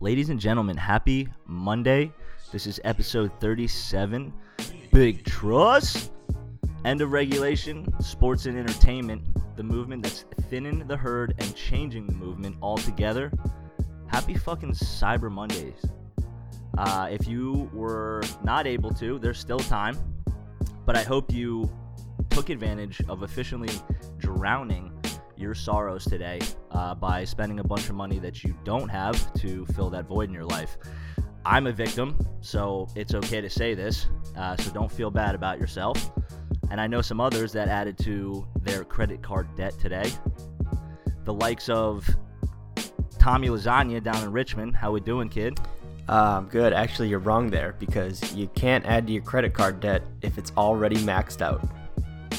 Ladies and gentlemen, happy Monday. This is episode 37. Big Trust. End of regulation, sports and entertainment, the movement that's thinning the herd and changing the movement altogether. Happy fucking Cyber Mondays. Uh, if you were not able to, there's still time, but I hope you took advantage of efficiently drowning your sorrows today uh, by spending a bunch of money that you don't have to fill that void in your life. I'm a victim, so it's okay to say this, uh, so don't feel bad about yourself. And I know some others that added to their credit card debt today. The likes of Tommy Lasagna down in Richmond. How we doing, kid? Um, good. Actually, you're wrong there because you can't add to your credit card debt if it's already maxed out.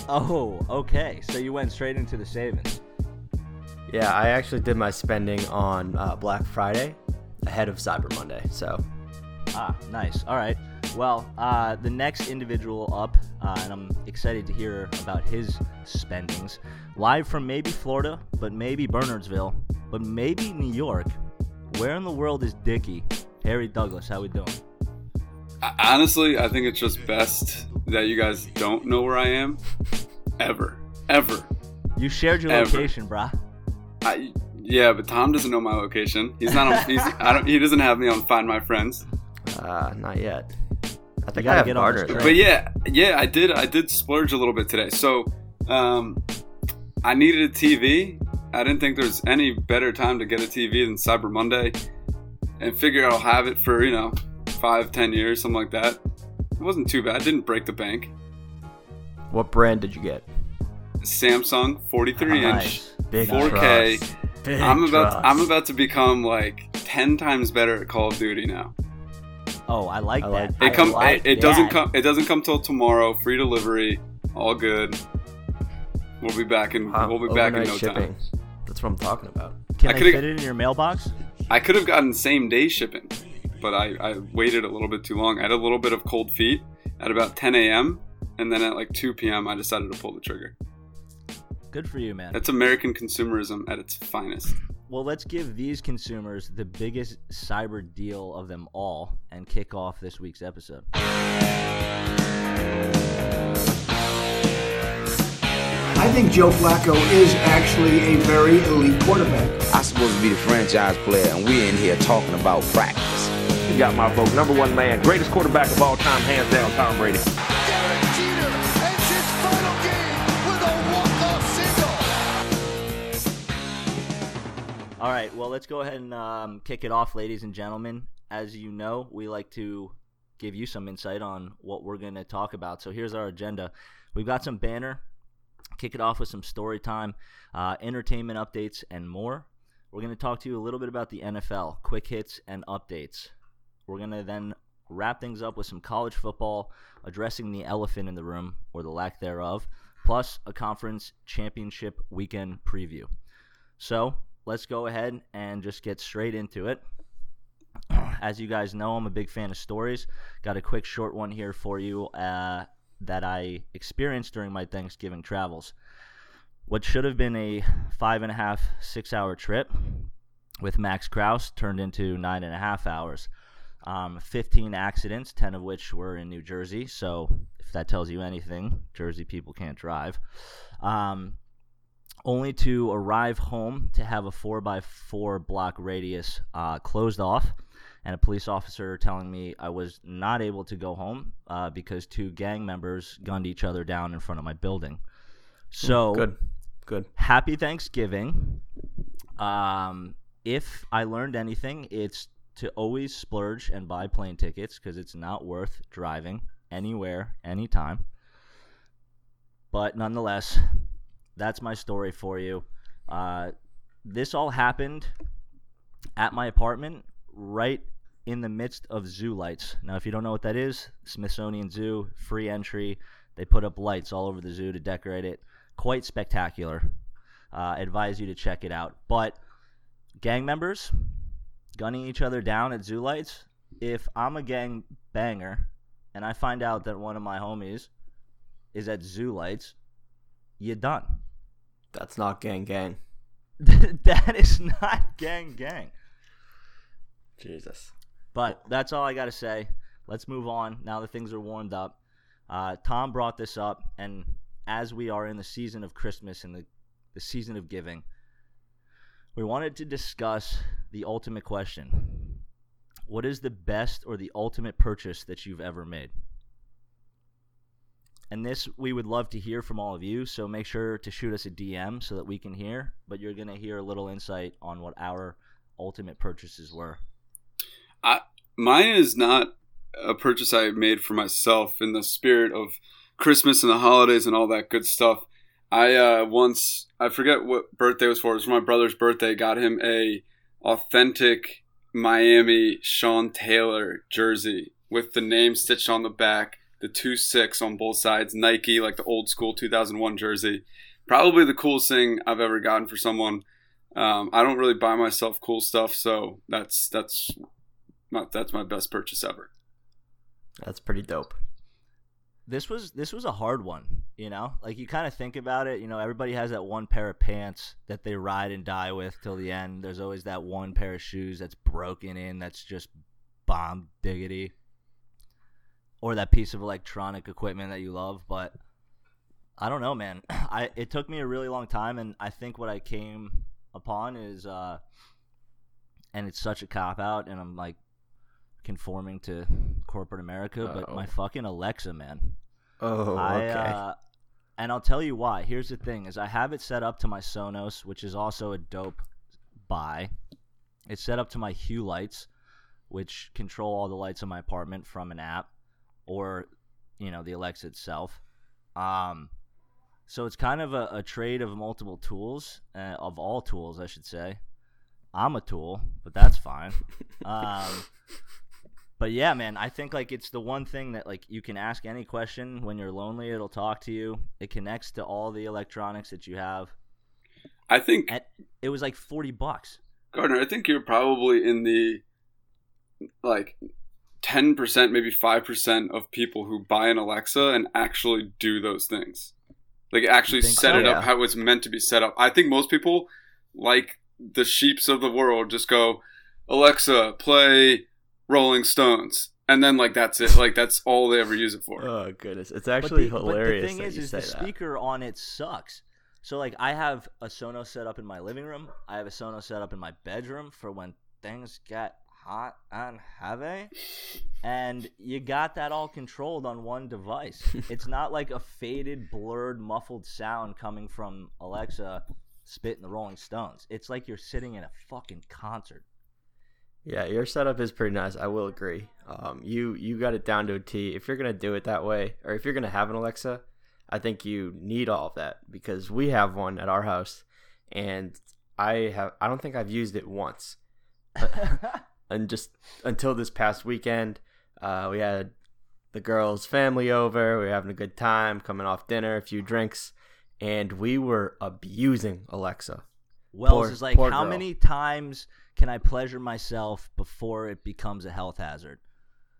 Oh, okay. So you went straight into the savings. Yeah, I actually did my spending on uh, Black Friday ahead of Cyber Monday. So, Ah, nice. All right. Well, uh, the next individual up, uh, and I'm excited to hear about his spendings. Live from maybe Florida, but maybe Bernardsville, but maybe New York. Where in the world is Dickie? Harry Douglas, how we doing? Honestly, I think it's just best that you guys don't know where I am, ever, ever. You shared your Ever. location, brah. I, yeah, but Tom doesn't know my location. He's not. On, he's, I don't. He doesn't have me on Find My Friends. uh, not yet. I think I have get on barter. train. But yeah, yeah, I did. I did splurge a little bit today. So, um, I needed a TV. I didn't think there's any better time to get a TV than Cyber Monday, and figure I'll have it for you know five, ten years, something like that. It wasn't too bad. Didn't break the bank. What brand did you get? Samsung 43 inch. Nice. Big 4K. trust. Big I'm about trust. I'm about to become like ten times better at Call of Duty now. Oh, I like I that. like It come like it, it doesn't come it doesn't come till tomorrow. Free delivery, all good. We'll be back in Wow, we'll be back in no shipping. time. That's what I'm talking about. Can I I, coulda- fit it in your mailbox? I could have gotten same day shipping, but I, I waited a little bit too long. I had a little bit of cold feet at about 10 a.m. and then at like 2 p.m. I decided to pull the trigger. Good for you, man. That's American consumerism at its finest. Well, let's give these consumers the biggest cyber deal of them all and kick off this week's episode. I think Joe Flacco is actually a very elite quarterback. I'm supposed to be the franchise player, and we're in here talking about practice. You got my vote. Number one man, greatest quarterback of all time, hands down, Tom Brady. All right, well, let's go ahead and um, kick it off, ladies and gentlemen. As you know, we like to give you some insight on what we're going to talk about. So here's our agenda. We've got some banner, kick it off with some story time, uh, entertainment updates, and more. We're going to talk to you a little bit about the NFL, quick hits and updates. We're going to then wrap things up with some college football, addressing the elephant in the room, or the lack thereof, plus a conference championship weekend preview. So let's go ahead and just get straight into it. As you guys know, I'm a big fan of stories. Got a quick short one here for you uh, that I experienced during my Thanksgiving travels. What should have been a five and a half, six hour trip with Max Kraus turned into nine and a half hours. Um, 15 accidents, 10 of which were in New Jersey. So if that tells you anything, Jersey people can't drive. Um, only to arrive home to have a 4x4 block radius uh, closed off, and a police officer telling me I was not able to go home uh, because two gang members gunned each other down in front of my building. So Good. Good. happy Thanksgiving. Um, if I learned anything, it's to always splurge and buy plane tickets because it's not worth driving anywhere, anytime. But nonetheless, that's my story for you. Uh, this all happened at my apartment right in the midst of zoo lights. Now, if you don't know what that is, Smithsonian Zoo, free entry. They put up lights all over the zoo to decorate it. Quite spectacular. Uh, advise you to check it out. But gang members gunning each other down at zoo lights. If I'm a gang banger and I find out that one of my homies is at zoo lights, you done. That's not gang gang. that is not gang gang. Jesus. But that's all I got to say. Let's move on now that things are warmed up. Uh, Tom brought this up, and as we are in the season of Christmas and the, the season of giving, we wanted to discuss the ultimate question What is the best or the ultimate purchase that you've ever made? And this we would love to hear from all of you, so make sure to shoot us a DM so that we can hear. But you're going to hear a little insight on what our ultimate purchases were. I mine is not a purchase I made for myself in the spirit of Christmas and the holidays and all that good stuff. I uh, once I forget what birthday was for. It was for my brother's birthday. Got him a authentic Miami Sean Taylor jersey with the name stitched on the back, the two six on both sides, Nike like the old school 2001 jersey. Probably the coolest thing I've ever gotten for someone. Um, I don't really buy myself cool stuff, so that's that's my, that's my best purchase ever. That's pretty dope. this was this was a hard one you know like you kind of think about it you know everybody has that one pair of pants that they ride and die with till the end there's always that one pair of shoes that's broken in that's just bomb diggity or that piece of electronic equipment that you love but i don't know man i it took me a really long time and i think what i came upon is uh and it's such a cop out and i'm like conforming to corporate america but my fucking alexa man Oh, I, okay. uh, and I'll tell you why. Here's the thing: is I have it set up to my Sonos, which is also a dope buy. It's set up to my Hue lights, which control all the lights in my apartment from an app, or you know the Alexa itself. Um, so it's kind of a, a trade of multiple tools, uh, of all tools, I should say. I'm a tool, but that's fine. um, but yeah, man, I think like it's the one thing that like you can ask any question when you're lonely. It'll talk to you. It connects to all the electronics that you have. I think And it was like forty bucks. Gardner, I think you're probably in the like ten percent, maybe five percent of people who buy an Alexa and actually do those things. Like actually set so? it Yeah. up how it's meant to be set up. I think most people, like the sheeps of the world, just go, Alexa, play Rolling Stones. And then like that's it. Like that's all they ever use it for. oh goodness, it's But actually the, hilarious. But the thing that is, you is say the that. speaker on it sucks. So like I have a Sonos set up in my living room. I have a Sonos set up in my bedroom for when things get hot and heavy. And you got that all controlled on one device. it's not like a faded, blurred, muffled sound coming from Alexa spitting the Rolling Stones. It's like you're sitting in a fucking concert. Yeah, your setup is pretty nice. I will agree. Um, you you got it down to a T. If you're gonna do it that way, or if you're gonna have an Alexa, I think you need all of that because we have one at our house, and I have. I don't think I've used it once, and just until this past weekend, uh, we had the girls' family over. We were having a good time, coming off dinner, a few drinks, and we were abusing Alexa. Wells Poor- is like, how girl." many times can I pleasure myself before it becomes a health hazard?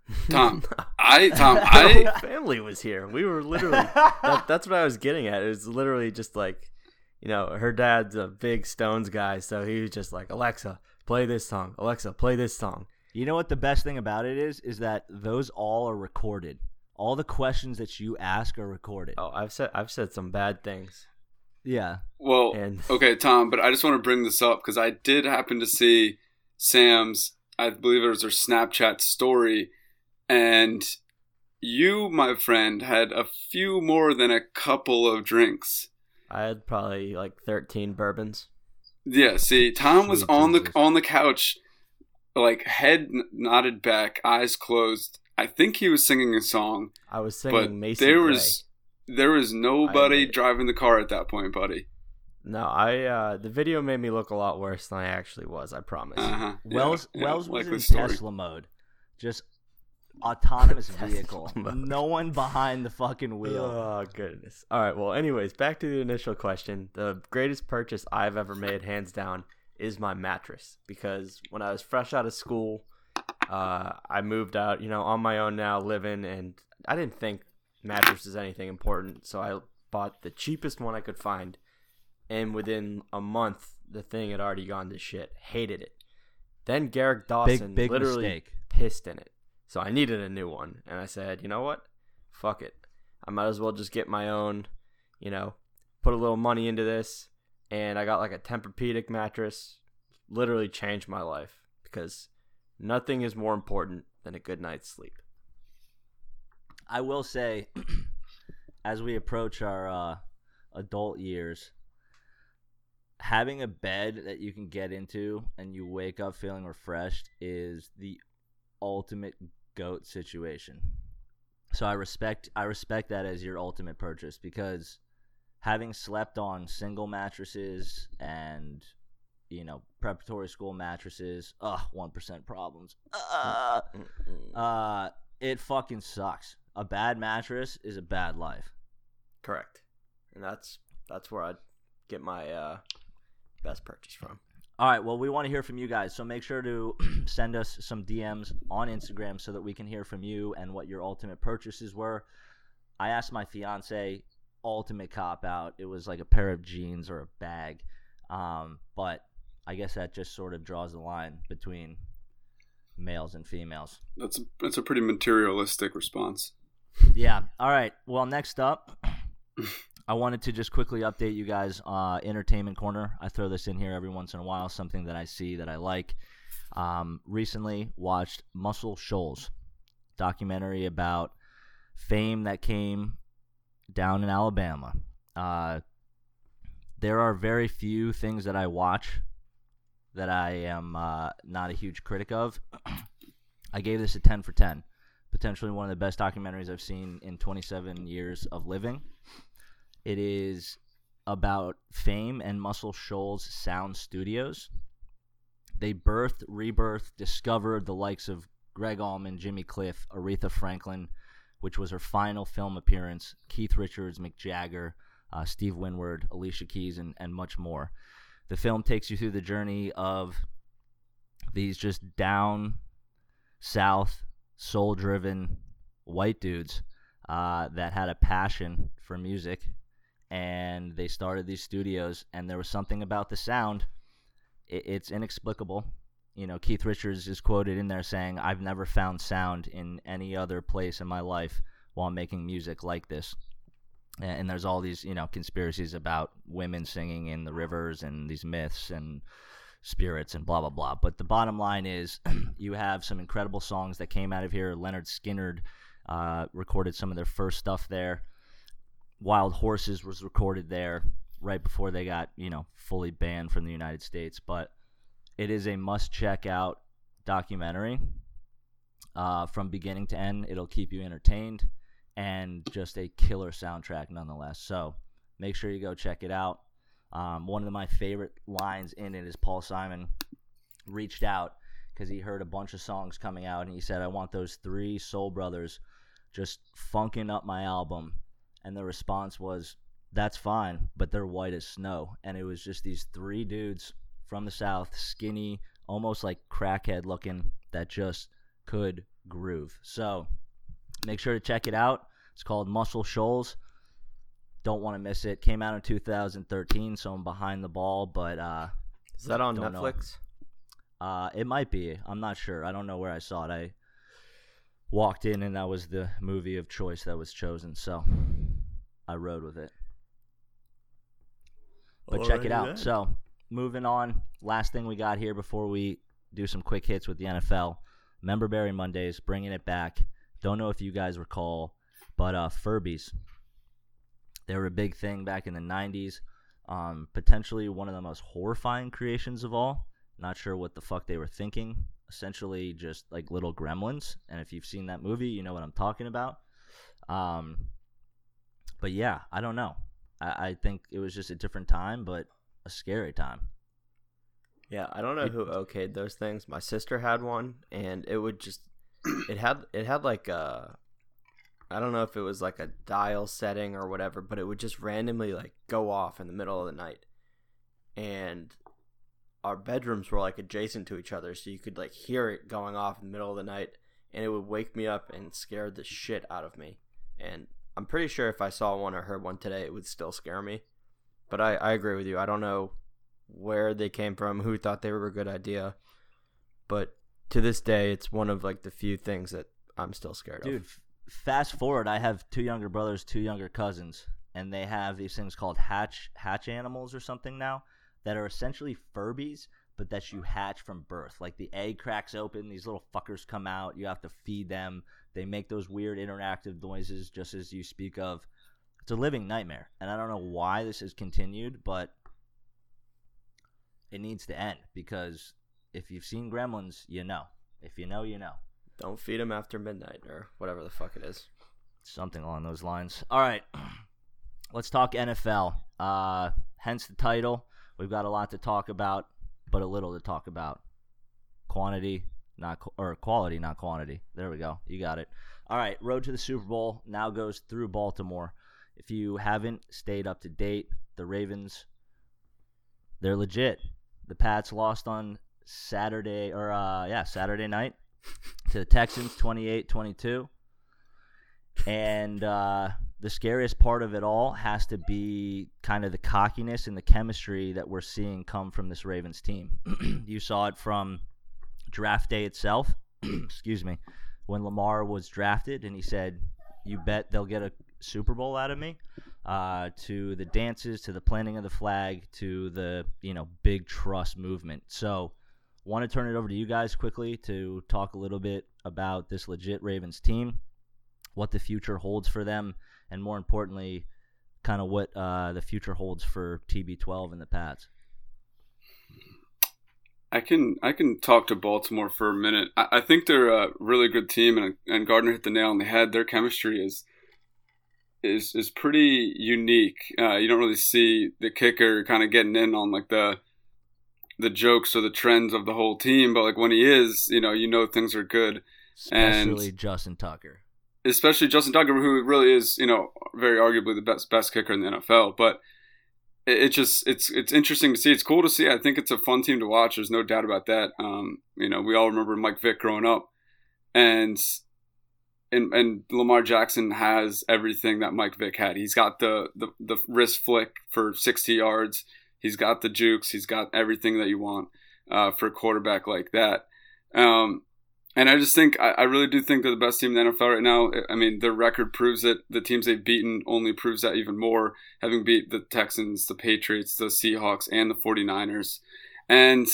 Tom, I Tom, the I whole family was here. We were literally. that, that's what I was getting at. It was literally just like, you know, her dad's a big Stones guy, so he was just like, Alexa, play this song. Alexa, play this song. You know what the best thing about it is? Is that those all are recorded. All the questions that you ask are recorded. Oh, I've said I've said some bad things. Yeah. Well, And- okay, Tom, but I just want to bring this up because I did happen to see Sam's, I believe it was her Snapchat story, and you, my friend, had a few more than a couple of drinks. I had probably like thirteen bourbons. Yeah, see, Tom was on the on the couch, like head nodded back, eyes closed. I think he was singing a song, I was but singing Macy there Gray. was there was nobody driving the car at that point, buddy. No, I uh the video made me look a lot worse than I actually was. I promise. Uh-huh. Yeah, Wells yeah, Wells was in. Tesla mode. Just autonomous vehicle. No one behind the fucking wheel. Oh goodness. All right. Well, anyways, back to the initial question. The greatest purchase I've ever made, hands down, is my mattress. Because when I was fresh out of school, uh, I moved out, you know, on my own now, living, and I didn't think mattress is anything important, so I bought the cheapest one I could find. And within a month, the thing had already gone to shit. Hated it. Then Garrick Dawson big literally mistake. pissed in it. So I needed a new one. And I said, you know what? Fuck it. I might as well just get my own, you know, put a little money into this. And I got like a Tempur-Pedic mattress. Literally changed my life because nothing is more important than a good night's sleep. I will say, as we approach our uh, adult years, having a bed that you can get into and you wake up feeling refreshed is the ultimate goat situation. So I respect I respect that as your ultimate purchase because having slept on single mattresses and you know preparatory school mattresses, ugh, one percent problems. Uh, uh, it fucking sucks. A bad mattress is a bad life. Correct. And that's that's where I'd get my uh, best purchase from. All right. Well, we want to hear from you guys, so make sure to send us some DMs on Instagram so that we can hear from you and what your ultimate purchases were. I asked my fiance ultimate cop out. It was like a pair of jeans or a bag, um, but I guess that just sort of draws the line between males and females. That's a, that's a pretty materialistic response. Yeah. All right. Well, next up, I wanted to just quickly update you guys. Uh, Entertainment Corner. I throw this in here every once in a while. Something that I see that I like. Um, recently watched Muscle Shoals, documentary about fame that came down in Alabama. Uh, there are very few things that I watch that I am uh, not a huge critic of. I gave this a 10 for 10. Potentially one of the best documentaries I've seen in 27 years of living. It is about Fame and Muscle Shoals Sound Studios. They birthed, rebirthed, discovered the likes of Gregg Allman, Jimmy Cliff, Aretha Franklin, which was her final film appearance, Keith Richards, Mick Jagger, uh, Steve Winwood, Alicia Keys, and, and much more. The film takes you through the journey of these just down south, soul driven white dudes uh, that had a passion for music and they started these studios and there was something about the sound it, it's inexplicable. You know keith richards is quoted in there saying i've never found sound in any other place in my life while making music like this. And, and there's all these you know conspiracies about women singing in the rivers and these myths and spirits and blah blah blah. But the bottom line is you have some incredible songs that came out of here. Lynyrd Skynyrd uh, recorded some of their first stuff there Wild Horses was recorded there right before they got, you know, fully banned from the United States. But it is a must check out documentary uh, from beginning to end. It'll keep you entertained and just a killer soundtrack nonetheless. So make sure you go check it out. Um, one of my favorite lines in it is Paul Simon reached out because he heard a bunch of songs coming out and he said, I want those three soul brothers just funking up my album and the response was that's fine but they're white as snow and it was just these three dudes from the south skinny almost like crackhead looking that just could groove so make sure to check it out it's called muscle shoals don't want to miss it came out in 2013 so i'm behind the ball but uh Is that on Don't know. Netflix? uh, it might be. I'm not sure. I don't know where I saw it. I walked in and that was the movie of choice that was chosen, so I rode with it. But check it out. then. So moving on. Last thing we got here before we do some quick hits with the NFL. Member Berry Mondays, bringing it back. Don't know if you guys recall, but uh, Furbies. They were a big thing back in the 90s. Um, potentially one of the most horrifying creations of all. Not sure what the fuck they were thinking. Essentially, just like little gremlins. And if you've seen that movie, you know what I'm talking about. Um, but yeah, I don't know. I, I think it was just a different time, but a scary time. Yeah, I don't know who okayed those things. My sister had one, and it would just it had it had like a I don't know if it was like a dial setting or whatever, but it would just randomly like go off in the middle of the night. And our bedrooms were like adjacent to each other, so you could like hear it going off in the middle of the night, and it would wake me up and scare the shit out of me. And I'm pretty sure if I saw one or heard one today, it would still scare me. But I, I agree with you. I don't know where they came from, who thought they were a good idea. but to this day, it's one of like the few things that I'm still scared Dude, of. f- fast forward, I have two younger brothers, two younger cousins, and they have these things called hatch hatch animals or something now that are essentially Furbies, but that you hatch from birth. Like the egg cracks open, these little fuckers come out. You have to feed them. They make those weird interactive noises, just as you speak of. It's a living nightmare, and I don't know why this has continued, but it needs to end because if you've seen Gremlins, you know. If you know, you know. Don't feed him after midnight or whatever the fuck it is. Something along those lines. All right. Let's talk NFL. Uh, hence the title. We've got a lot to talk about, but a little to talk about. Quantity, not or quality, not quantity. There we go. You got it. All right. Road to the Super Bowl now goes through Baltimore. If you haven't stayed up to date, the Ravens, they're legit. The Pats lost on Saturday or uh, yeah Saturday night to the Texans, 28-22. And uh, the scariest part of it all has to be kind of the cockiness and the chemistry that we're seeing come from this Ravens team. you saw it from draft day itself. Excuse me. When Lamar was drafted and he said, You bet they'll get a Super Bowl out of me. Uh, to the dances, to the planting of the flag, to the you know big trust movement. So, want to turn it over to you guys quickly to talk a little bit about this legit Ravens team, what the future holds for them, and more importantly, kind of what uh, the future holds for TB12 and the Pats. I can I can talk to Baltimore for a minute. I, I think they're a really good team, and and Gardner hit the nail on the head. Their chemistry is is is pretty unique. Uh, you don't really see the kicker kind of getting in on like the the jokes or the trends of the whole team, but like when he is, you know, you know things are good. Especially Justin Tucker. Especially Justin Tucker, who really is, you know, very arguably the best best kicker in the NFL. But it, it just it's it's interesting to see. It's cool to see. I think it's a fun team to watch. There's no doubt about that. Um, you know, we all remember Mike Vick growing up, and and and Lamar Jackson has everything that Mike Vick had. He's got the the, the wrist flick for 60 yards. He's got the jukes. He's got everything that you want uh, for a quarterback like that. Um, and I just think I, I really do think they're the best team in the NFL right now. I mean, their record proves it. The teams they've beaten only proves that even more, having beat the Texans, the Patriots, the Seahawks, and the 49ers. And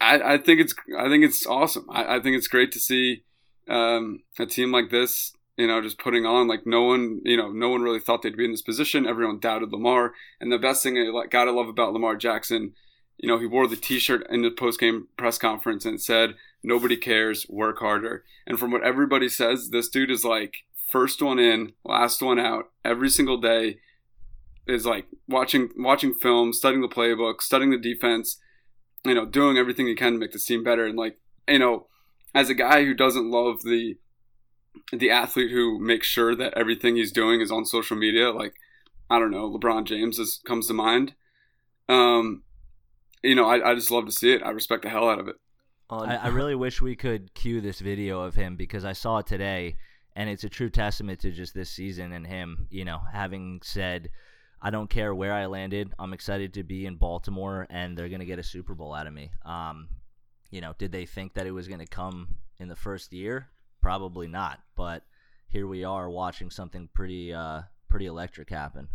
I, I think it's I think it's awesome. I, I think it's great to see um, a team like this, you know, just putting on like no one, you know, no one really thought they'd be in this position. Everyone doubted Lamar, and the best thing I gotta love about Lamar Jackson, you know, he wore the T-shirt in the post-game press conference and said, "Nobody cares, work harder." And from what everybody says, this dude is like first one in, last one out, every single day. Is like watching watching film, studying the playbook, studying the defense, you know, doing everything he can to make this team better. And like, you know, as a guy who doesn't love the the athlete who makes sure that everything he's doing is on social media, like I don't know, LeBron James is, comes to mind. Um, you know, I, I just love to see it. I respect the hell out of it. On, I, I really wish we could cue this video of him because I saw it today, and it's a true testament to just this season and him. You know, having said, "I don't care where I landed. I'm excited to be in Baltimore, and they're gonna get a Super Bowl out of me." Um, you know, did they think that it was gonna come in the first year? Probably not. But here we are watching something pretty, uh, pretty electric happen.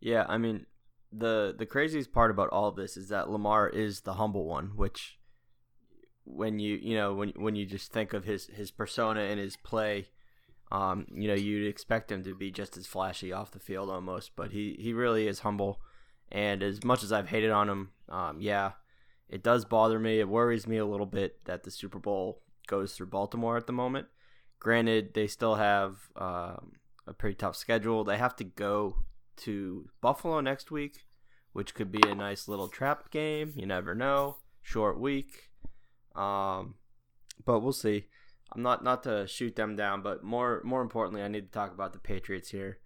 Yeah, I mean, the the craziest part about all of this is that Lamar is the humble one, which when you you know when when you just think of his his persona and his play, um, you know you'd expect him to be just as flashy off the field almost, but he he really is humble. And as much as I've hated on him, um, yeah, it does bother me. It worries me a little bit that the Super Bowl goes through Baltimore at the moment. Granted, they still have um, a pretty tough schedule. They have to go to Buffalo next week, which could be a nice little trap game. You never know. Short week. Um, but we'll see. I'm not not to shoot them down, but more more importantly, I need to talk about the Patriots here.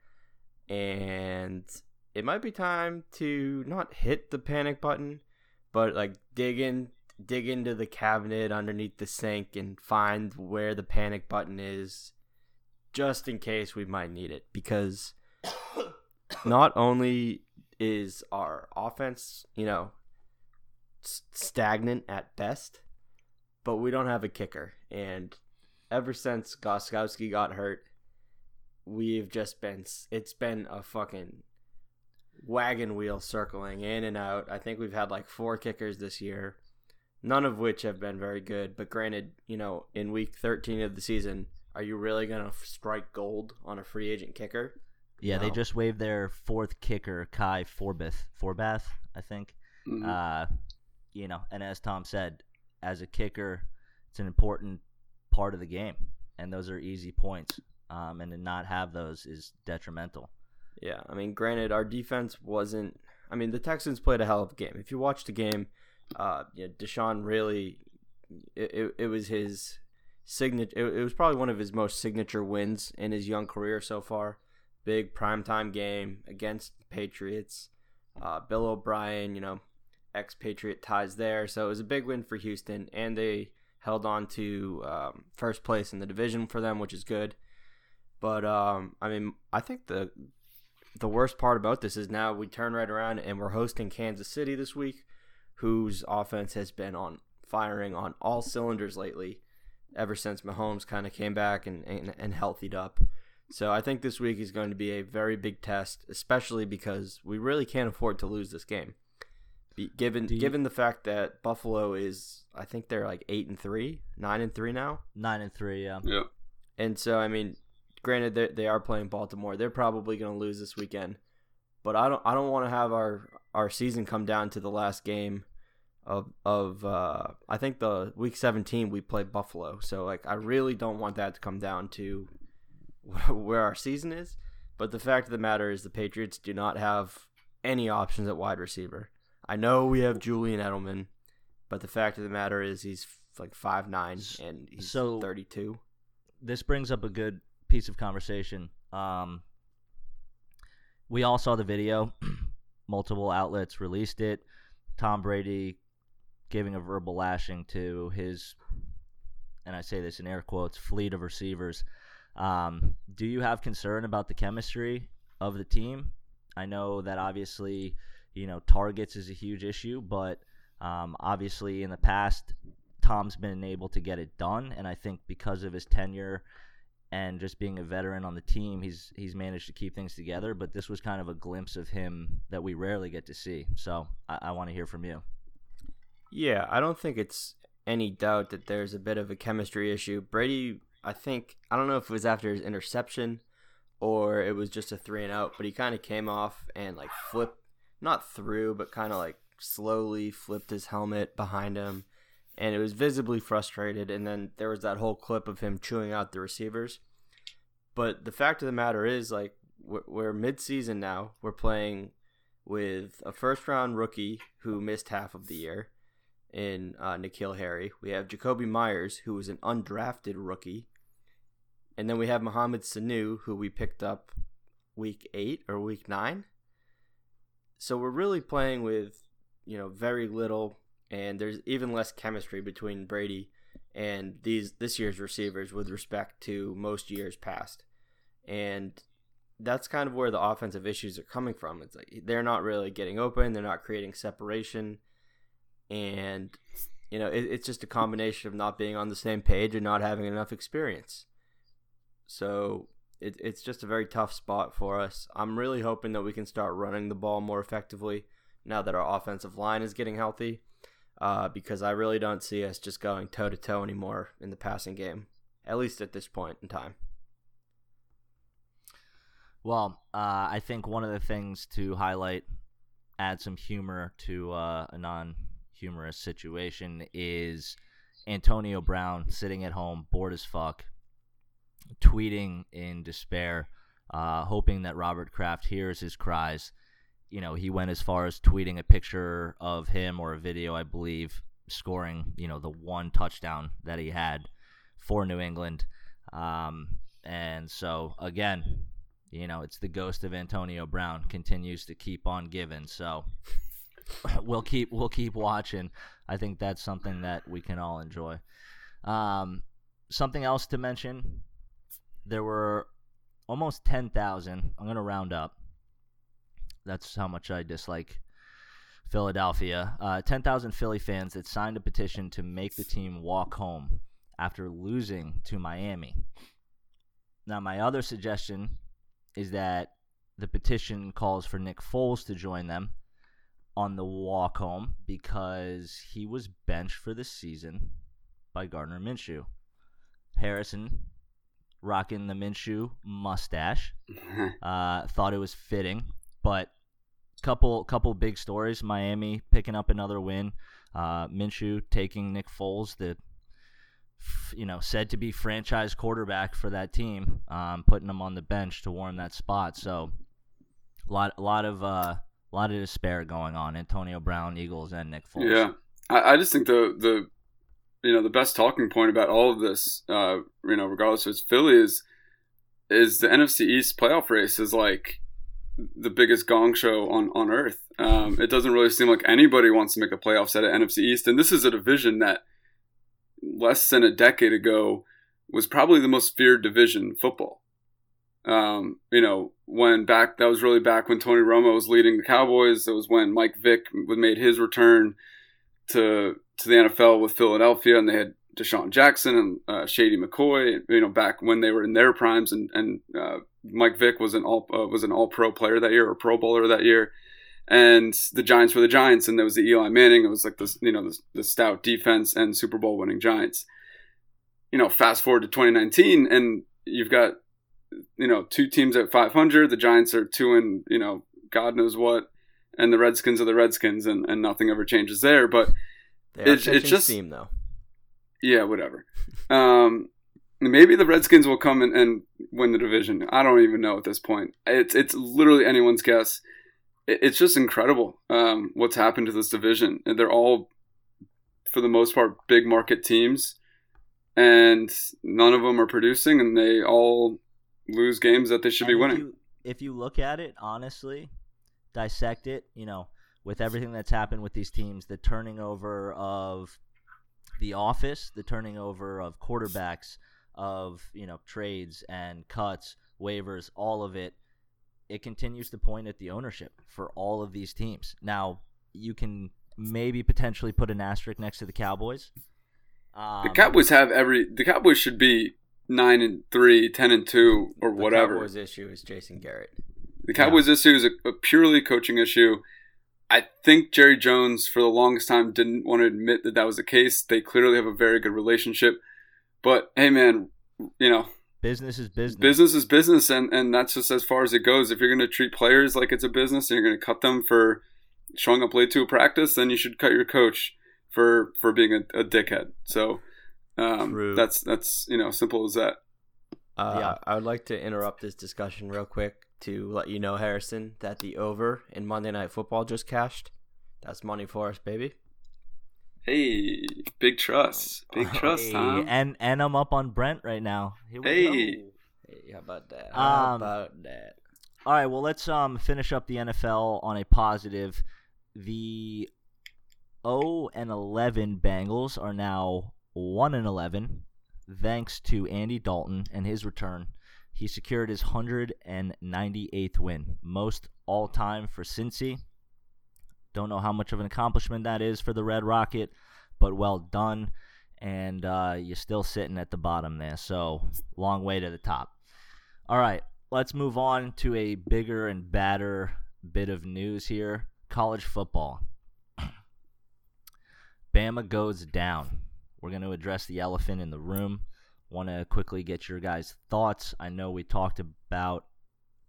And it might be time to not hit the panic button, but like dig in dig into the cabinet underneath the sink and find where the panic button is just in case we might need it because not only is our offense, you know, stagnant at best, but we don't have a kicker. And ever since Gostkowski got hurt, we've just been it's been a fucking wagon wheel circling in and out. I think we've had like four kickers this year, none of which have been very good. But granted, you know, in week 13 of the season, are you really going to strike gold on a free agent kicker? Yeah, they just waived their fourth kicker, Kai Forbath. Forbath, I think. Mhm. Uh, you know, and as Tom said, as a kicker, it's an important part of the game, and those are easy points. Um, and to not have those is detrimental. Yeah, I mean, granted, our defense wasn't. I mean, the Texans played a hell of a game. If you watch the game, uh, you know, Deshaun really, it, it, it was his signature. It, it was probably one of his most signature wins in his young career so far. Big primetime game against the Patriots. Uh, Bill O'Brien, you know, ex-Patriot ties there, so it was a big win for Houston, and they held on to um, first place in the division for them, which is good. But um, I mean, I think the the worst part about this is now we turn right around and we're hosting Kansas City this week, whose offense has been on firing on all cylinders lately, ever since Mahomes kind of came back and, and and healthied up. So I think this week is going to be a very big test, especially because we really can't afford to lose this game. Be, given you- given the fact that Buffalo is, I think they're like eight and three, nine and three now. Nine and three. Yeah. Yeah. And so, I mean, granted they they are playing Baltimore. They're probably going to lose this weekend. But I don't I don't want to have our our season come down to the last game of of uh I think the week 17 we played Buffalo. So like I really don't want that to come down to where our season is. But the fact of the matter is the Patriots do not have any options at wide receiver. I know we have Julian Edelman, but the fact of the matter is he's like five nine and he's So- 32. this brings up a good piece of conversation. Um, we all saw the video. Multiple outlets released it. Tom Brady giving a verbal lashing to his, and I say this in air quotes, fleet of receivers. Um, do you have concern about the chemistry of the team? I know that obviously, you know, targets is a huge issue, but um, obviously in the past, Tom's been able to get it done, and I think because of his tenure and just being a veteran on the team, he's he's managed to keep things together. But this was kind of a glimpse of him that we rarely get to see. So I, I want to hear from you. Yeah, I don't think it's any doubt that there's a bit of a chemistry issue. Brady, I think, I don't know if it was after his interception or it was just a three and out, but he kind of came off and like flipped, not through, but kind of like slowly flipped his helmet behind him. And it was visibly frustrated. And then there was that whole clip of him chewing out the receivers. But the fact of the matter is, like, we're, we're mid-season now. We're playing with a first-round rookie who missed half of the year in uh, N'Keal Harry. We have Jakobi Meyers, who was an undrafted rookie. And then we have Mohamed Sanu, who we picked up week eight or week nine. So we're really playing with, you know, very little, and there's even less chemistry between Brady and these this year's receivers with respect to most years past. And that's kind of where the offensive issues are coming from. It's like they're not really getting open, they're not creating separation, and you know it, it's just a combination of not being on the same page and not having enough experience. So it, it's just a very tough spot for us. I'm really hoping that we can start running the ball more effectively now that our offensive line is getting healthy, uh, because I really don't see us just going toe to toe anymore in the passing game, at least at this point in time. Well, uh, I think one of the things to highlight, add some humor to uh, a non-humorous situation, is Antonio Brown sitting at home, bored as fuck, tweeting in despair, uh, hoping that Robert Kraft hears his cries. You know, he went as far as tweeting a picture of him or a video, I believe, scoring, you know, the one touchdown that he had for New England. Um, and so, again, you know, it's the ghost of Antonio Brown continues to keep on giving. So we'll keep we'll keep watching. I think that's something that we can all enjoy. Um, something else to mention: there were almost ten thousand. I'm gonna round up. That's how much I dislike Philadelphia. Uh, 10,000 Philly fans that signed a petition to make the team walk home after losing to Miami. Now, my other suggestion is that the petition calls for Nick Foles to join them on the walk home because he was benched for the season by Gardner Minshew. Harrison, rocking the Minshew mustache, uh, thought it was fitting, but couple couple big stories. Miami picking up another win. Uh, Minshew taking Nick Foles, the you know said to be franchise quarterback for that team, um, putting him on the bench to warm that spot. So a lot a lot of uh, a lot of despair going on. Antonio Brown, Eagles, and Nick Foles. Yeah, I, I just think the the you know the best talking point about all of this, uh, you know, regardless of it's Philly is is the NFC East playoff race is like the biggest gong show on on earth. Um, it doesn't really seem like anybody wants to make the playoffs at NFC East, and this is a division that less than a decade ago was probably the most feared division in football. Um, you know, when back that was really back when Tony Romo was leading the Cowboys. That was when Mike Vick made his return to to the NFL with Philadelphia, and they had DeSean Jackson and uh, Shady McCoy. You know, back when they were in their primes, and and uh, Mike Vick was an all uh, was an All Pro player that year or Pro Bowler that year, and the Giants were the Giants, and there was the Eli Manning. It was like this, you know, the, the stout defense and Super Bowl winning Giants. You know, fast forward to 2019, and you've got you know two teams at 500. The Giants are two and you know God knows what, and the Redskins are the Redskins, and, and nothing ever changes there. But It's- it's just- steam though. yeah, whatever. Um, maybe the Redskins will come and, and win the division. I don't even know at this point. It's it's literally anyone's guess. It, it's just incredible um, what's happened to this division. And They're all, for the most part, big market teams, and none of them are producing, and they all lose games that they should be And if winning. you- if you look at it honestly, dissect it, you know, with everything that's happened with these teams, the turning over of the office, the turning over of quarterbacks, of you know trades and cuts, waivers, all of it, it continues to point at the ownership for all of these teams. Now you can maybe potentially put an asterisk next to the Cowboys. Um, the Cowboys have every. The Cowboys should be nine and three, 10 and two, or The whatever. Cowboys issue is Jason Garrett. The Cowboys issue is a, a purely coaching issue. I think Jerry Jones, for the longest time, didn't want to admit that that was the case. They clearly have a very good relationship. But hey, man, you know, business is business. business is business, and, and that's just as far as it goes. If you're going to treat players like it's a business and you're going to cut them for showing up late to a practice, then you should cut your coach for for being a, a dickhead. So um, that's that's you know simple as that. Uh, Yeah. I would like to interrupt this discussion real quick to let you know, Harrison, that the over in Monday Night Football just cashed. That's money for us, baby. Hey, big trust, big trust, Hey, Tom. and and I'm up on Brent right now. Here we Hey. go. Hey, how about that? How Um, about that? All right, well let's um finish up the NFL on a positive. The 0 and 11 Bengals are now 1 and 11 thanks to Andy Dalton and his return. He secured his 198th win, most all time for Cincy. Don't know how much of an accomplishment that is for the Red Rocket, but well done. And uh, you're still sitting at the bottom there, so long way to the top. All right, let's move on to a bigger and badder bit of news here college football. Bama goes down. We're going to address the elephant in the room. Want to quickly get your guys' thoughts. I know we talked about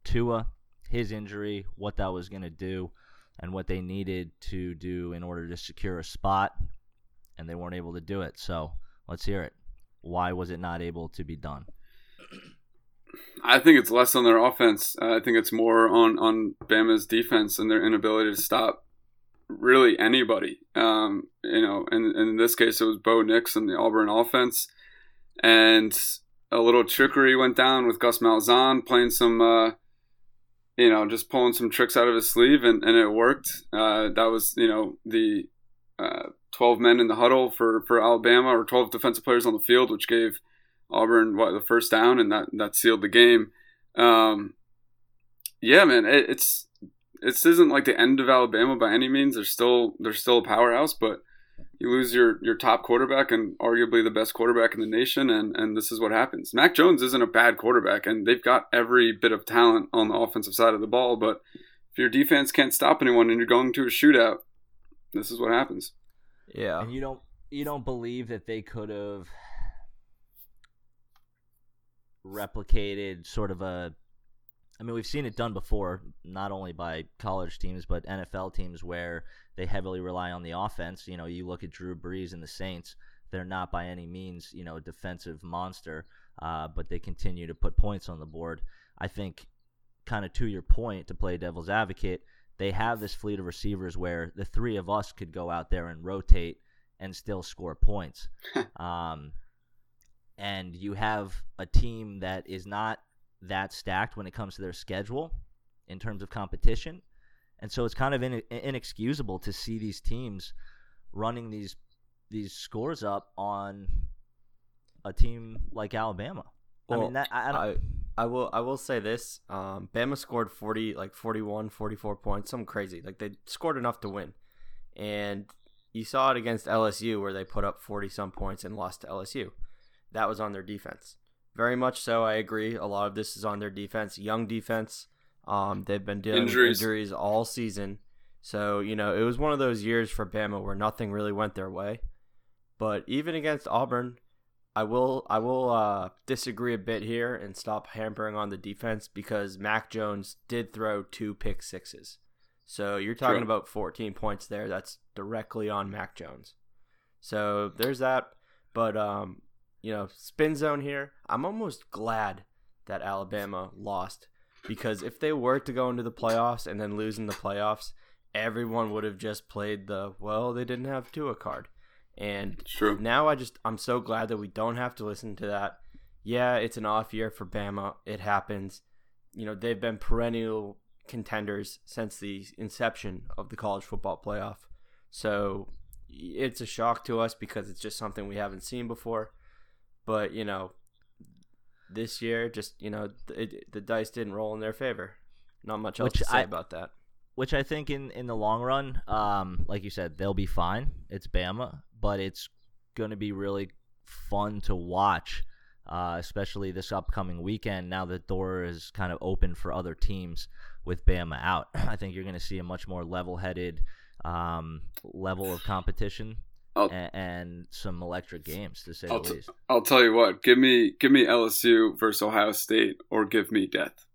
Tua, his injury, what that was going to do, and what they needed to do in order to secure a spot, and they weren't able to do it. So let's hear it. Why was it not able to be done? I think it's less on their offense. Uh, I think it's more on on Bama's defense and their inability to stop really anybody. Um, you know, and, and in this case, it was Bo Nix and the Auburn offense, and a little trickery went down with Gus Malzahn playing some, uh, you know, just pulling some tricks out of his sleeve, and, and it worked. Uh, that was you know the uh, 12 men in the huddle for for Alabama or 12 defensive players on the field, which gave Auburn what the first down, and that that sealed the game. Um, yeah, man, it, it's this isn't like the end of Alabama by any means. They're still they're still a powerhouse, but you lose your your top quarterback and arguably the best quarterback in the nation, and and this is what happens. Mac Jones isn't a bad quarterback, and they've got every bit of talent on the offensive side of the ball, but if your defense can't stop anyone and you're going to a shootout, this is what happens. Yeah. And you don't you don't believe that they could have replicated sort of a I mean, we've seen it done before, not only by college teams but NFL teams where they heavily rely on the offense. You know, you look at Drew Brees and the Saints; they're not by any means, you know, a defensive monster, uh, but they continue to put points on the board. I think, kind of to your point, to play devil's advocate, they have this fleet of receivers where the three of us could go out there and rotate and still score points. um, and you have a team that is not that stacked when it comes to their schedule in terms of competition. And so it's kind of in, inexcusable to see these teams running these these scores up on a team like Alabama. Well, I mean, that, I, I don't. I, will I will say this. Um, Bama scored 40 like 41, 44 points, something crazy. Like they scored enough to win. And you saw it against LSU where they put up 40 some points and lost to LSU. That was on their defense. Very much so, I agree. A lot of this is on their defense, young defense. Um, they've been dealing Injuries. with injuries all season. So, you know, it was one of those years for Bama where nothing really went their way. But even against Auburn, I will I will uh, disagree a bit here and stop hampering on the defense because Mac Jones did throw two pick sixes. So you're talking True. about 14 points there. That's directly on Mac Jones. So there's that. But um, you know, spin zone here. I'm almost glad that Alabama lost because if they were to go into the playoffs and then lose in the playoffs, everyone would have just played the well, they didn't have Tua card. And now I just I'm so glad that we don't have to listen to that. Yeah, it's an off year for Bama. It happens. You know, they've been perennial contenders since the inception of the college football playoff. So it's a shock to us because it's just something we haven't seen before. But, you know, this year just, you know, it, the dice didn't roll in their favor. Not much else Which to say I- about that. which I think in in the long run, um, like you said, they'll be fine. It's Bama, but it's going to be really fun to watch, uh, especially this upcoming weekend. Now the door is kind of open for other teams with Bama out. I think you're going to see a much more level-headed um, level of competition and, and some electric games, to say I'll, the t- least. I'll tell you what. Give me give me LSU versus Ohio State, or give me death.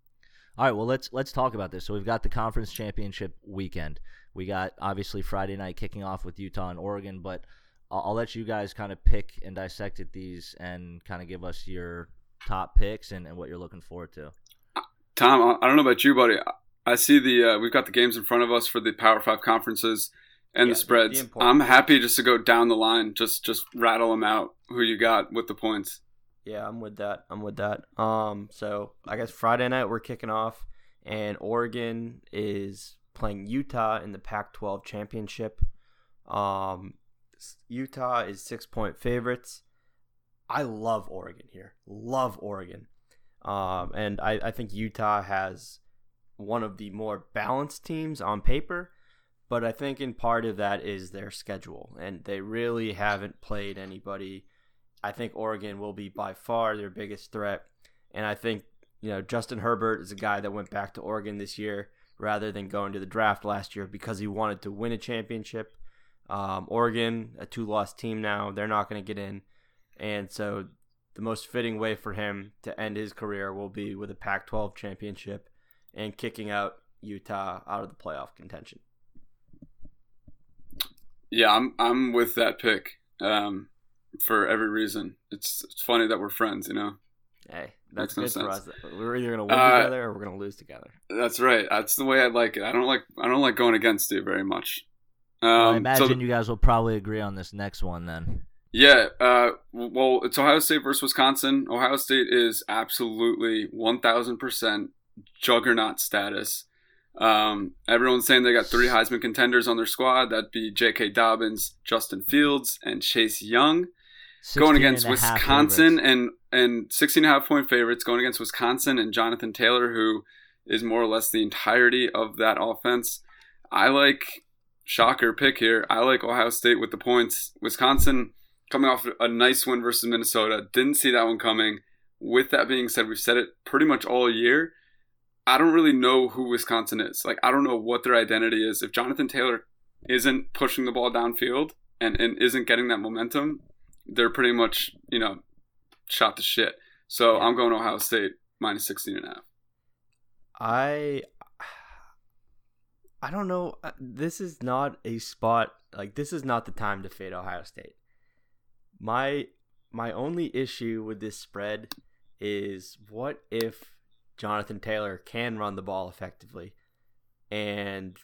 All right, well let's let's talk about this. So we've got the conference championship weekend. We got obviously Friday night kicking off with Utah and Oregon, but I'll, I'll let you guys kind of pick and dissect it these and kind of give us your top picks and, and what you're looking forward to. Tom, I- don't know about you, buddy. I- I see the uh, we've got the games in front of us for the Power Five conferences and Yeah, the spreads. the I'm happy just to go down the line, just just rattle them out. Who you got with the points? Yeah, I'm with that. I'm with that. Um, so I guess Friday night we're kicking off, and Oregon is playing Utah in the Pac-12 championship. Um, Utah is six point favorites. I love Oregon here. Love Oregon. Um, and I, I think Utah has one of the more balanced teams on paper, but I think in part of that is their schedule, and they really haven't played anybody. I think Oregon will be by far their biggest threat, and I think you know Justin Herbert is a guy that went back to Oregon this year rather than going to the draft last year because he wanted to win a championship. Um, Oregon, a two-loss team now, they're not going to get in, and so the most fitting way for him to end his career will be with a Pac-12 championship and kicking out Utah out of the playoff contention. Yeah, I'm I'm with that pick um, for every reason. It's it's funny that we're friends, you know. Hey, that's Makes good no for us. sense. We're either going to win Uh, together or we're going to lose together. That's right. That's the way I like it. I don't like I don't like going against you very much. Um, Well, I so imagine the- you guys will probably agree on this next one then. Yeah, uh, well, it's Ohio State versus Wisconsin. Ohio State is absolutely 1000% juggernaut status. Um, everyone's saying they got three Heisman contenders on their squad. That'd be J.K. Dobbins, Justin Fields, and Chase Young. Going against and Wisconsin and, and 16 and a half point favorites going against Wisconsin and Jonathan Taylor, who is more or less the entirety of that offense. I like shocker pick here. I like Ohio State with the points. Wisconsin coming off a nice win versus Minnesota. Didn't see that one coming. With that being said, we've said it pretty much all year. I don't really know who Wisconsin is. Like I don't know what their identity is. If Jonathan Taylor isn't pushing the ball downfield and, and isn't getting that momentum, they're pretty much, you know, shot to shit. So I'm going Ohio State minus 16 and a half. I I don't know. Uh, This is not a spot like this is not the time to fade Ohio State. My my only issue with this spread is what if Jonathan Taylor can run the ball effectively and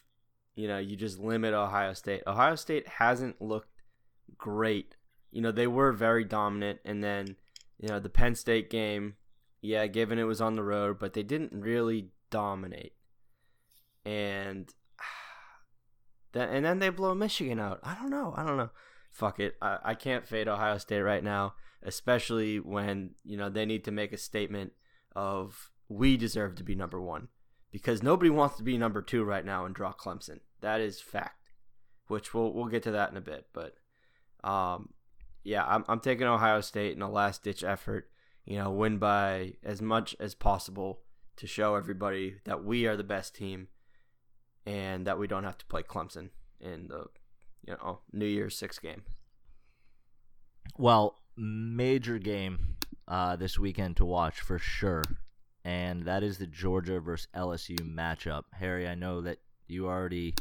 you know, you just limit Ohio State. Ohio State hasn't looked great. You know, they were very dominant and then, you know, the Penn State game, yeah, given it was on the road, but they didn't really dominate. And and then they blow Michigan out. I don't know. I don't know. Fuck it. I, I can't fade Ohio State right now, especially when, you know, they need to make a statement of we deserve to be number one. Because nobody wants to be number two right now and draw Clemson. That is fact. Which we'll we'll get to that in a bit. But um yeah, I'm I'm taking Ohio State in a last ditch effort, you know, win by as much as possible to show everybody that we are the best team and that we don't have to play Clemson in the you know New Year's Six game. Well, major game uh, this weekend to watch for sure, and that is the Georgia versus LSU matchup. Harry, I know that you already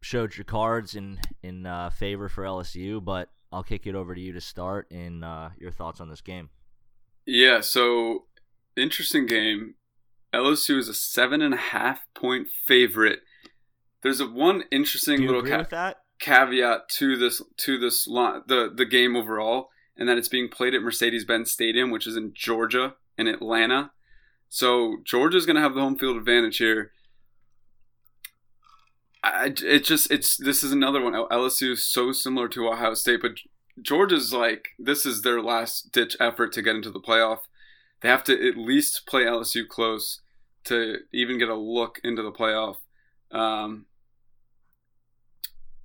showed your cards in in uh, favor for LSU, but I'll kick it over to you to start in uh, your thoughts on this game. Yeah, so interesting game. LSU is a seven and a half point favorite. There's a one interesting little ca- caveat to this to this line, the the game overall, and that it's being played at Mercedes-Benz Stadium, which is in Georgia and Atlanta. So Georgia's going to have the home field advantage here. I, it just it's this is another one. LSU is so similar to Ohio State, but Georgia's like this is their last ditch effort to get into the playoff. They have to at least play LSU close to even get a look into the playoff. Um,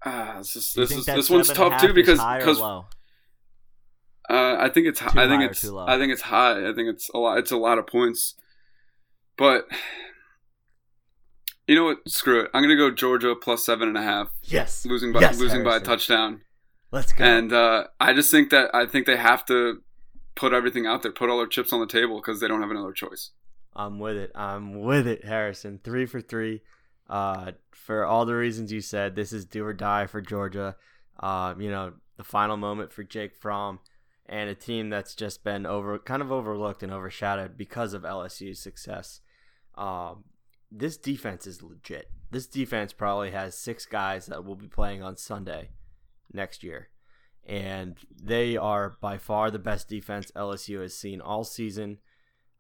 ah, this is this is this one's seven and a tough too because because uh, I think it's Too I think it's? I think it's high. I think it's a lot. It's a lot of points, but you know what? Screw it. I'm gonna go Georgia plus seven and a half, Yes, losing by Yes, losing by a touchdown. Let's go. And uh, I just think that I think they have to put everything out there, put all their chips on the table because they don't have another choice. I'm with it. I'm with it, Harrison. Three for three. Uh, for all the reasons you said, this is do or die for Georgia. Uh, you know, the final moment for Jake Fromm and a team that's just been over, kind of overlooked and overshadowed because of LSU's success. Um, this defense is legit. This defense probably has six guys that will be playing on Sunday next year. And they are by far the best defense LSU has seen all season.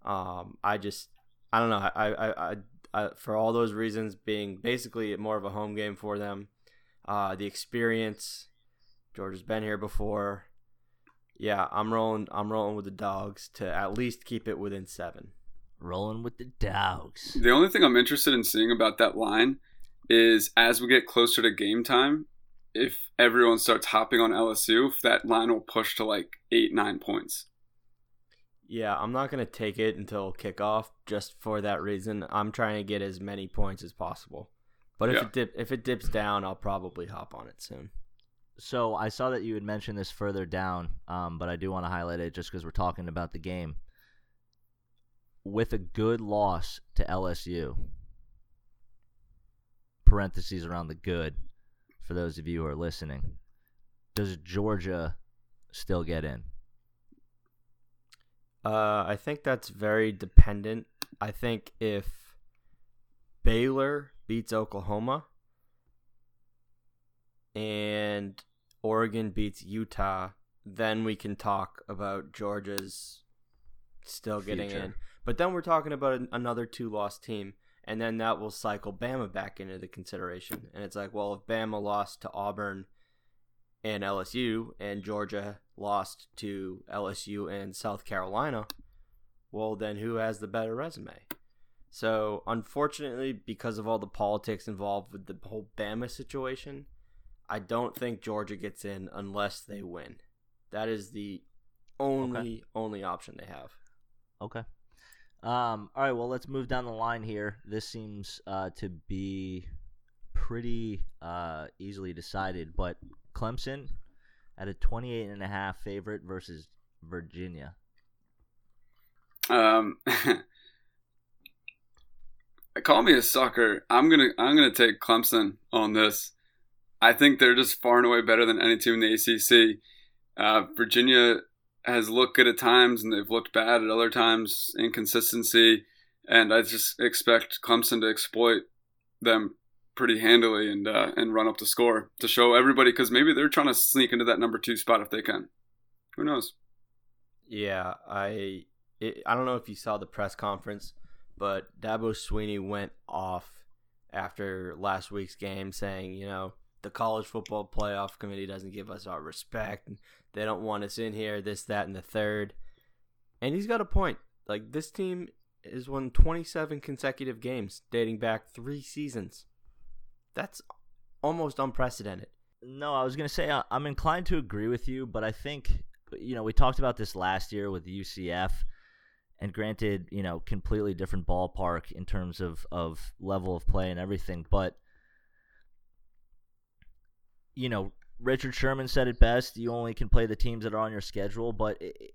Um, I just, I don't know. I, I, I, I, for all those reasons, being basically more of a home game for them, uh, the experience. Georgia's been here before. Yeah, I'm rolling. I'm rolling with the dogs to at least keep it within seven. Rolling with the dogs. The only thing I'm interested in seeing about that line is as we get closer to game time, if everyone starts hopping on LSU, if that line will push to like eight, nine points. Yeah, I'm not gonna take it until kickoff just for that reason. I'm trying to get as many points as possible. But if Yeah. it dip, if it dips down, I'll probably hop on it soon. So I saw that you had mentioned this further down, um, but I do want to highlight it just because we're talking about the game. With a good loss to LSU, parentheses around the good, for those of you who are listening, does Georgia still get in? Uh, I think that's very dependent. I think if Baylor beats Oklahoma and Oregon beats Utah, then we can talk about Georgia's still getting in. But then we're talking about an- another two loss team, and then that will cycle Bama back into the consideration. And it's like, well, if Bama lost to Auburn and LSU, and Georgia lost to LSU and South Carolina, well, then who has the better resume? So, unfortunately, because of all the politics involved with the whole Bama situation, I don't think Georgia gets in unless they win. That is the only only option they have. Okay. Um, all right. Well, let's move down the line here. This seems uh, to be pretty uh, easily decided, but Clemson at a 28 and a half favorite versus Virginia. Um, call me a sucker. I'm gonna I'm gonna take Clemson on this. I think they're just far and away better than any team in the ACC. Uh, Virginia has looked good at times, and they've looked bad at other times. Inconsistency, and I just expect Clemson to exploit them pretty handily and uh, and run up the score to show everybody because maybe they're trying to sneak into that number two spot if they can. Who knows? Yeah, I it, I don't know if you saw the press conference, but Dabo Swinney went off after last week's game saying, you know, the college football playoff committee doesn't give us our respect. They don't want us in here, this, that, and the third. And he's got a point. Like, this team has won 27 consecutive games dating back three seasons. That's almost unprecedented. No, I was going to say I'm inclined to agree with you, but I think, you know, we talked about this last year with UCF. And granted, you know, completely different ballpark in terms of, of level of play and everything. But you know, Richard Sherman said it best. You only can play the teams that are on your schedule, but it,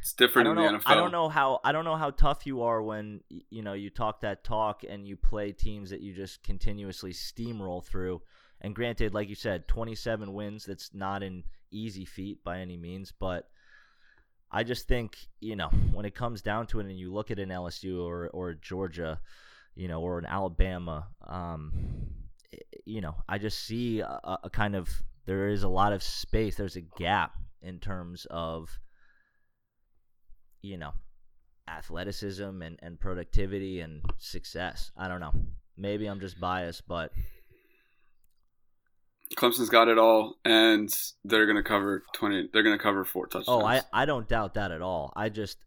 it's different in the know, NFL. I don't know how I don't know how tough you are when you know you talk that talk and you play teams that you just continuously steamroll through. And granted, like you said, 27 wins. That's not an easy feat by any means, but I just think you know when it comes down to it, and you look at an LSU or or Georgia, you know, or an Alabama. Um, you know, I just see a, a, kind of there is a lot of space. There's a gap in terms of you know athleticism and, and productivity and success. I don't know. Maybe I'm just biased, but Clemson's got it all, and they're gonna cover twenty. They're gonna cover four touchdowns. Oh, I I don't doubt that at all. I just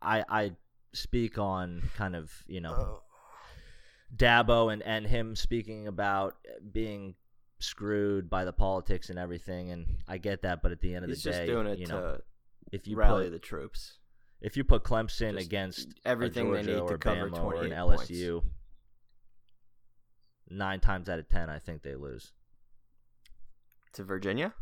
I I speak on kind of you know. Uh Dabo and, and him speaking about being screwed by the politics and everything, and I get that, but at the end of He's the day, just doing it you know, if you rally put, the troops, if you put Clemson just against everything they need to cover Bama or an LSU, points. nine times out of ten, I think they lose. To Virginia?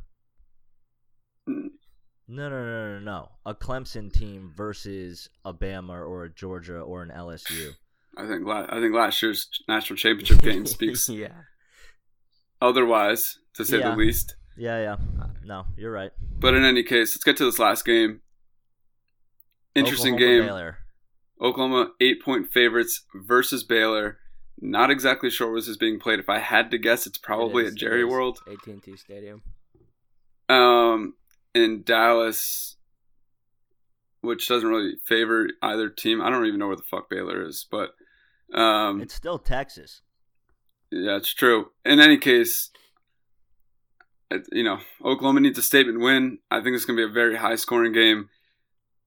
No, no, no, no, no. A Clemson team versus a Bama or a Georgia or an LSU. I think la- I think last year's national championship game speaks yeah. Otherwise, to say Yeah. the least. Yeah, yeah. No, you're right. But in any case, let's get to this last game. Interesting Oklahoma, game. Baylor. Oklahoma eight point favorites versus Baylor. Not exactly sure where this is being played. If I had to guess, it's probably It is- at Jerry World. AT&T Stadium. Um, in Dallas, which doesn't really favor either team. I don't even know where the fuck Baylor is, but um, It's still Texas. Yeah, it's true. In any case, you know, Oklahoma needs a statement win. I think it's going to be a very high scoring game.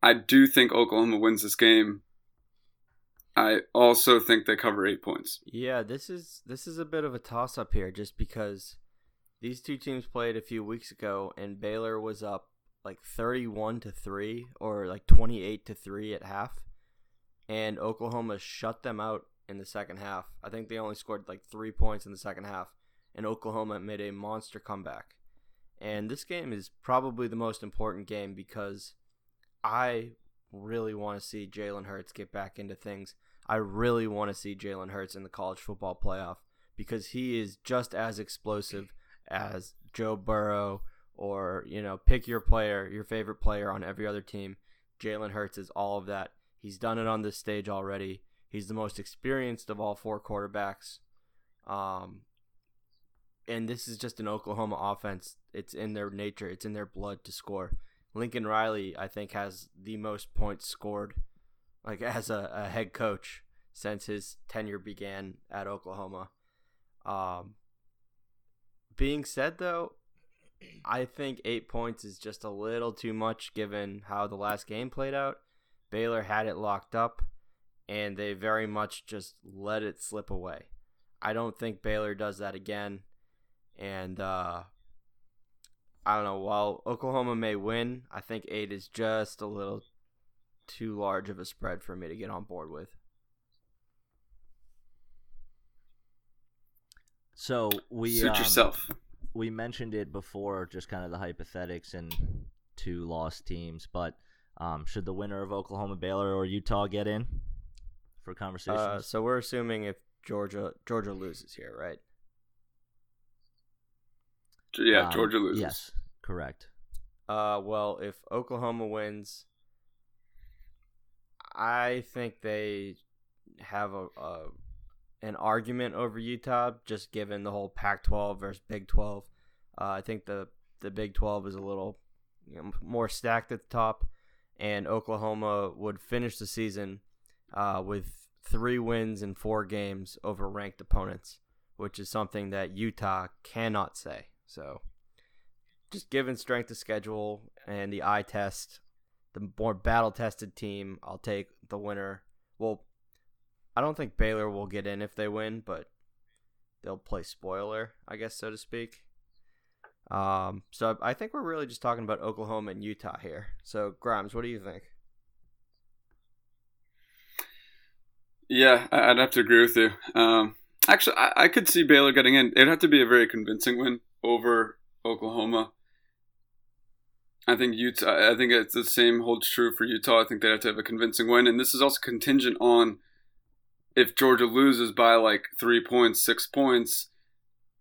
I do think Oklahoma wins this game. I also think they cover eight points. Yeah, this is this is a bit of a toss up here just because these two teams played a few weeks ago and Baylor was up like 31 to 3 or like 28 to 3 at half and Oklahoma shut them out in the second half. I think they only scored like 3 points in the second half and Oklahoma made a monster comeback. And this game is probably the most important game because I really want to see Jalen Hurts get back into things. I really want to see Jalen Hurts in the college football playoff because he is just as explosive as Joe Burrow or, you know, pick your player, your favorite player on every other team. Jalen Hurts is all of that. He's done it on this stage already. He's the most experienced of all four quarterbacks. Um, and this is just an Oklahoma offense. It's in their nature, it's in their blood to score. Lincoln Riley, I think, has the most points scored, like as a, a head coach since his tenure began at Oklahoma. Um, being said, though, I think eight points is just a little too much given how the last game played out. Baylor had it locked up, and they very much just let it slip away. I don't think Baylor does that again. And uh, I don't know. While Oklahoma may win, I think eight is just a little too large of a spread for me to get on board with. So we Suit um, yourself. we mentioned it before, just kind of the hypothetics and two lost teams. But um, should the winner of Oklahoma, Baylor, or Utah get in for conversations? Uh, so we're assuming if Georgia Georgia loses here, right? Yeah, Um, Georgia loses. Yes, correct. Uh, well, if Oklahoma wins, I think they have a, a an argument over Utah, just given the whole Pac-12 versus Big 12. Uh, I think the the Big 12 is a little you know, more stacked at the top, and Oklahoma would finish the season uh, with three wins in four games over ranked opponents, which is something that Utah cannot say. So just given strength of schedule and the eye test, the more battle tested team, I'll take the winner. Well, I don't think Baylor will get in if they win, but they'll play spoiler, I guess, so to speak. Um, so I think we're really just talking about Oklahoma and Utah here. So Grimes, what do you think? Yeah, I'd have to agree with you. Um, actually, I-, I could see Baylor getting in. It'd have to be a very convincing win over Oklahoma. I think Utah. I think it's the same holds true for Utah. I think they have to have a convincing win, and this is also contingent on if Georgia loses by like three points, six points.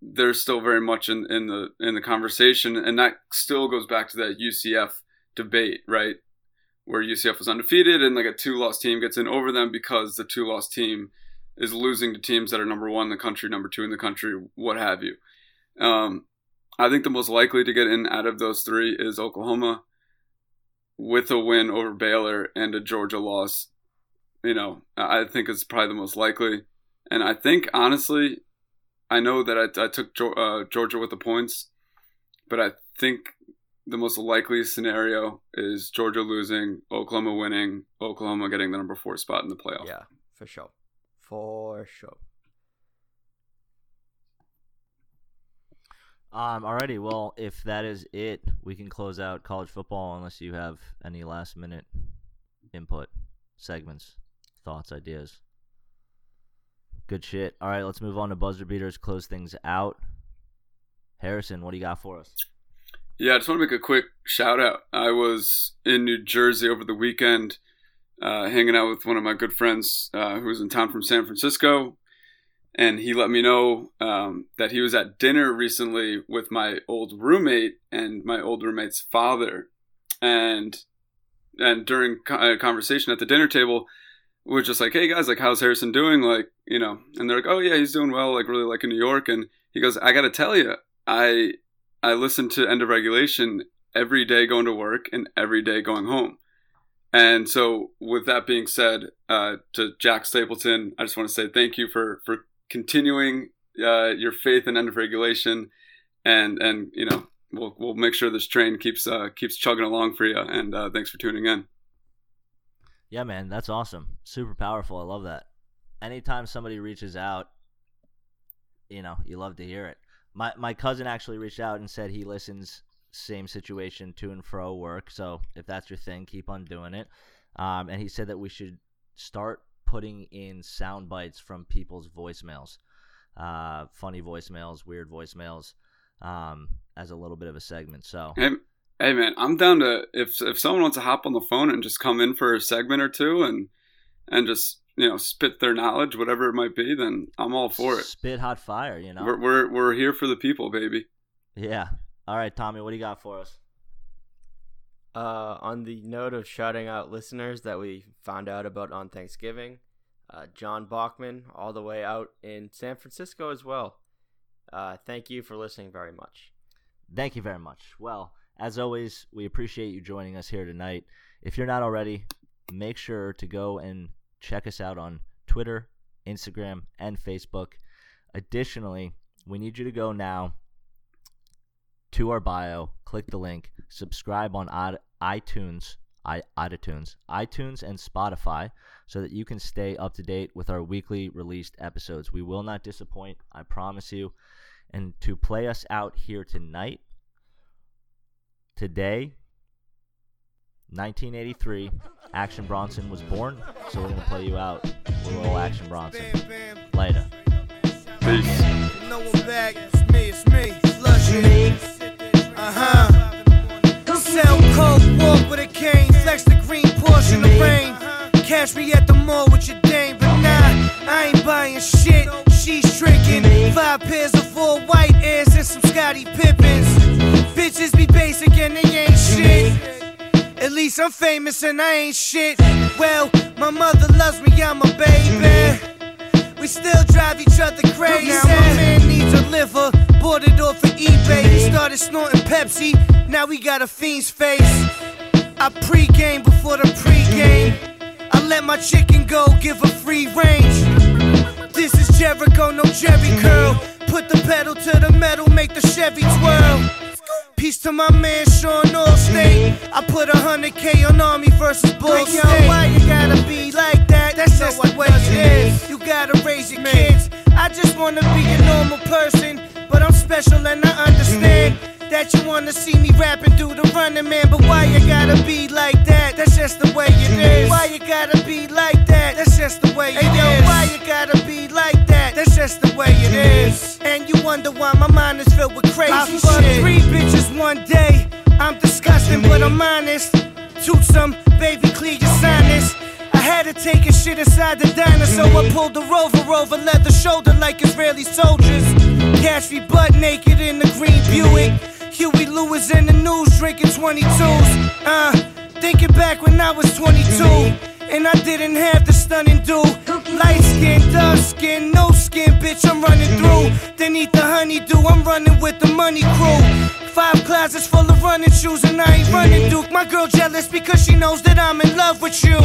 They're still very much in, in the in the conversation, and that still goes back to that UCF debate, right? Where UCF was undefeated, and like a two loss team gets in over them because the two loss team is losing to teams that are number one in the country, number two in the country, what have you. Um, I think the most likely to get in out of those three is Oklahoma with a win over Baylor and a Georgia loss. You know, I think it's probably the most likely. And I think, honestly, I know that I, I took uh, Georgia with the points, but I think the most likely scenario is Georgia losing, Oklahoma winning, Oklahoma getting the number four spot in the playoff. Yeah, for sure. For sure. Um, alrighty, well, if that is it, we can close out college football unless you have any last minute input, segments, thoughts, ideas. Good shit. All right, let's move on to buzzer beaters. Close things out. Harrison, what do you got for us? Yeah, I just want to make a quick shout out. I was in New Jersey over the weekend, uh, hanging out with one of my good friends uh, who was in town from San Francisco, and he let me know um, that he was at dinner recently with my old roommate and my old roommate's father, and and during a conversation at the dinner table, we we're just like, "Hey guys, like, how's Harrison doing?" Like, you know, and they're like, "Oh yeah, he's doing well. Like, really like in New York." And he goes, "I got to tell you, I." I listen to End of Regulation every day going to work and every day going home. And so, with that being said, uh, to Jack Stapleton, I just want to say thank you for for continuing uh, your faith in End of Regulation, and and you know we'll we'll make sure this train keeps uh, keeps chugging along for you. And uh, thanks for tuning in. Yeah, man, that's awesome. Super powerful. I love that. Anytime somebody reaches out, you know, you love to hear it. My my cousin actually reached out and said he listens same situation to and fro work. So if that's your thing, keep on doing it. Um, and he said that we should start putting in sound bites from people's voicemails, uh, funny voicemails, weird voicemails, um, as a little bit of a segment. So Hey, hey man, I'm down to if if someone wants to hop on the phone and just come in for a segment or two and and just you know spit their knowledge, whatever it might be, then I'm all for it. spit hot fire, you know. We're we're we're here for the people, baby. yeah. All right, Tommy, what do you got for us? Uh, on the note of shouting out listeners that we found out about on Thanksgiving, uh, John Bachman, all the way out in San Francisco as well. Uh, thank you for listening very much. Thank you very much. Well, as always, we appreciate you joining us here tonight. If you're not already, make sure to go and check us out on Twitter, Instagram, and Facebook. Additionally, we need you to go now to our bio, click the link, subscribe on iTunes, iTunes, iTunes and Spotify so that you can stay up to date with our weekly released episodes. We will not disappoint, I promise you. And to play us out here tonight, today, 1983, Action Bronson was born, so we're going to play you out with a little Action Bronson. Later. Peace. No one back. It's me, it's me. Slushy. Uh huh. Sell coke, walk with a cane, flex the green Porsche in the rain. Catch me at the mall with your dame, but nah, I ain't buying shit. She's tricking. Five pairs of four white airs and some Scotty Pippins. Bitches be basic and they ain't shit. At least I'm famous and I ain't shit. Well, my mother loves me, I'm a baby. We still drive each other crazy. Now my man needs a liver, bought it off of eBay. He started snorting Pepsi, now we got a fiend's face. I pre-game before the pre-game. I let my chicken go, give her free range. This is Jericho, no Jerry curl. Put the pedal to the metal, make the Chevy twirl. Peace to my man Sean Allstate. I put a hundred K on Army versus Bull Yo, why you gotta be like that? That's just the way it is. You gotta raise your kids. I just wanna be a normal person, but I'm special and I understand. Mm-hmm. That you wanna see me rapping through the running man, but why you gotta be like that? That's just the way it mm-hmm. is. Why you gotta be like that? That's just the way it hey, yo, is. Why you gotta be like that? That's just the way it mm-hmm. is. And you wonder why my mind is filled with crazy I fucked three bitches one day. I'm disgusting, but I'm honest. Toot some, baby, clear your sinus. I had to take a shit inside the diner, so I pulled the rover over leather shoulder like Israeli soldiers. Catch me butt naked in the green Buick. Huey Lewis in the news drinking 22s. Uh, thinking back when I was 22. And I didn't have the stunning do. Light skin, dark skin, no skin, bitch, I'm running through. Then eat the honeydew, I'm running with the money crew. Five closets full of running shoes, and I ain't running Duke. My girl jealous because she knows that I'm in love with you.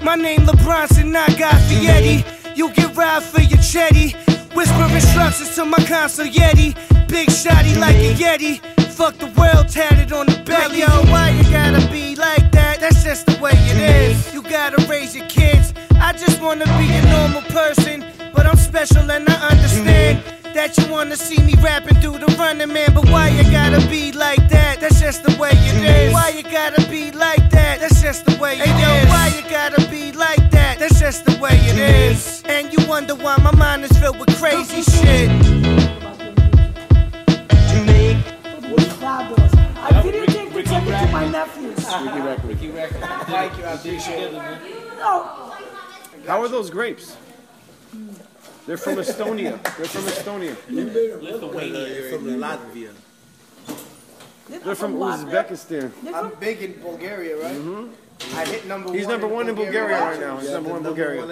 My name LeBron, and I got Fietti. Mm-hmm. You get robbed for your chetty. Whisper instructions to my console Yeti. Big shotty mm-hmm. like a Yeti. Fuck the world tatted on the belly. Yo, why you gotta be like that? That's just the way it mm-hmm. is. You gotta raise your kids. I just wanna be a normal person, but I'm special and I understand. That you wanna see me rapping through the running man, but why you gotta be like that? That's just the way it is. Why you gotta be like that? That's just the way it hey, yo, is. Why you gotta be like that? That's just the way it is. And you wonder why my mind is filled with crazy shit. Fabulous. I didn't take the to my nephews. Ricky Record. Ricky Record. Thank you, I appreciate it, man. No. How are those grapes? They're from Estonia. They're from Estonia. Lithuania. From Latvia. They're from Uzbekistan. I'm big in Bulgaria, right? Mm-hmm. I hit number He's one. number in one in Bulgaria right now. He's number one in Bulgaria.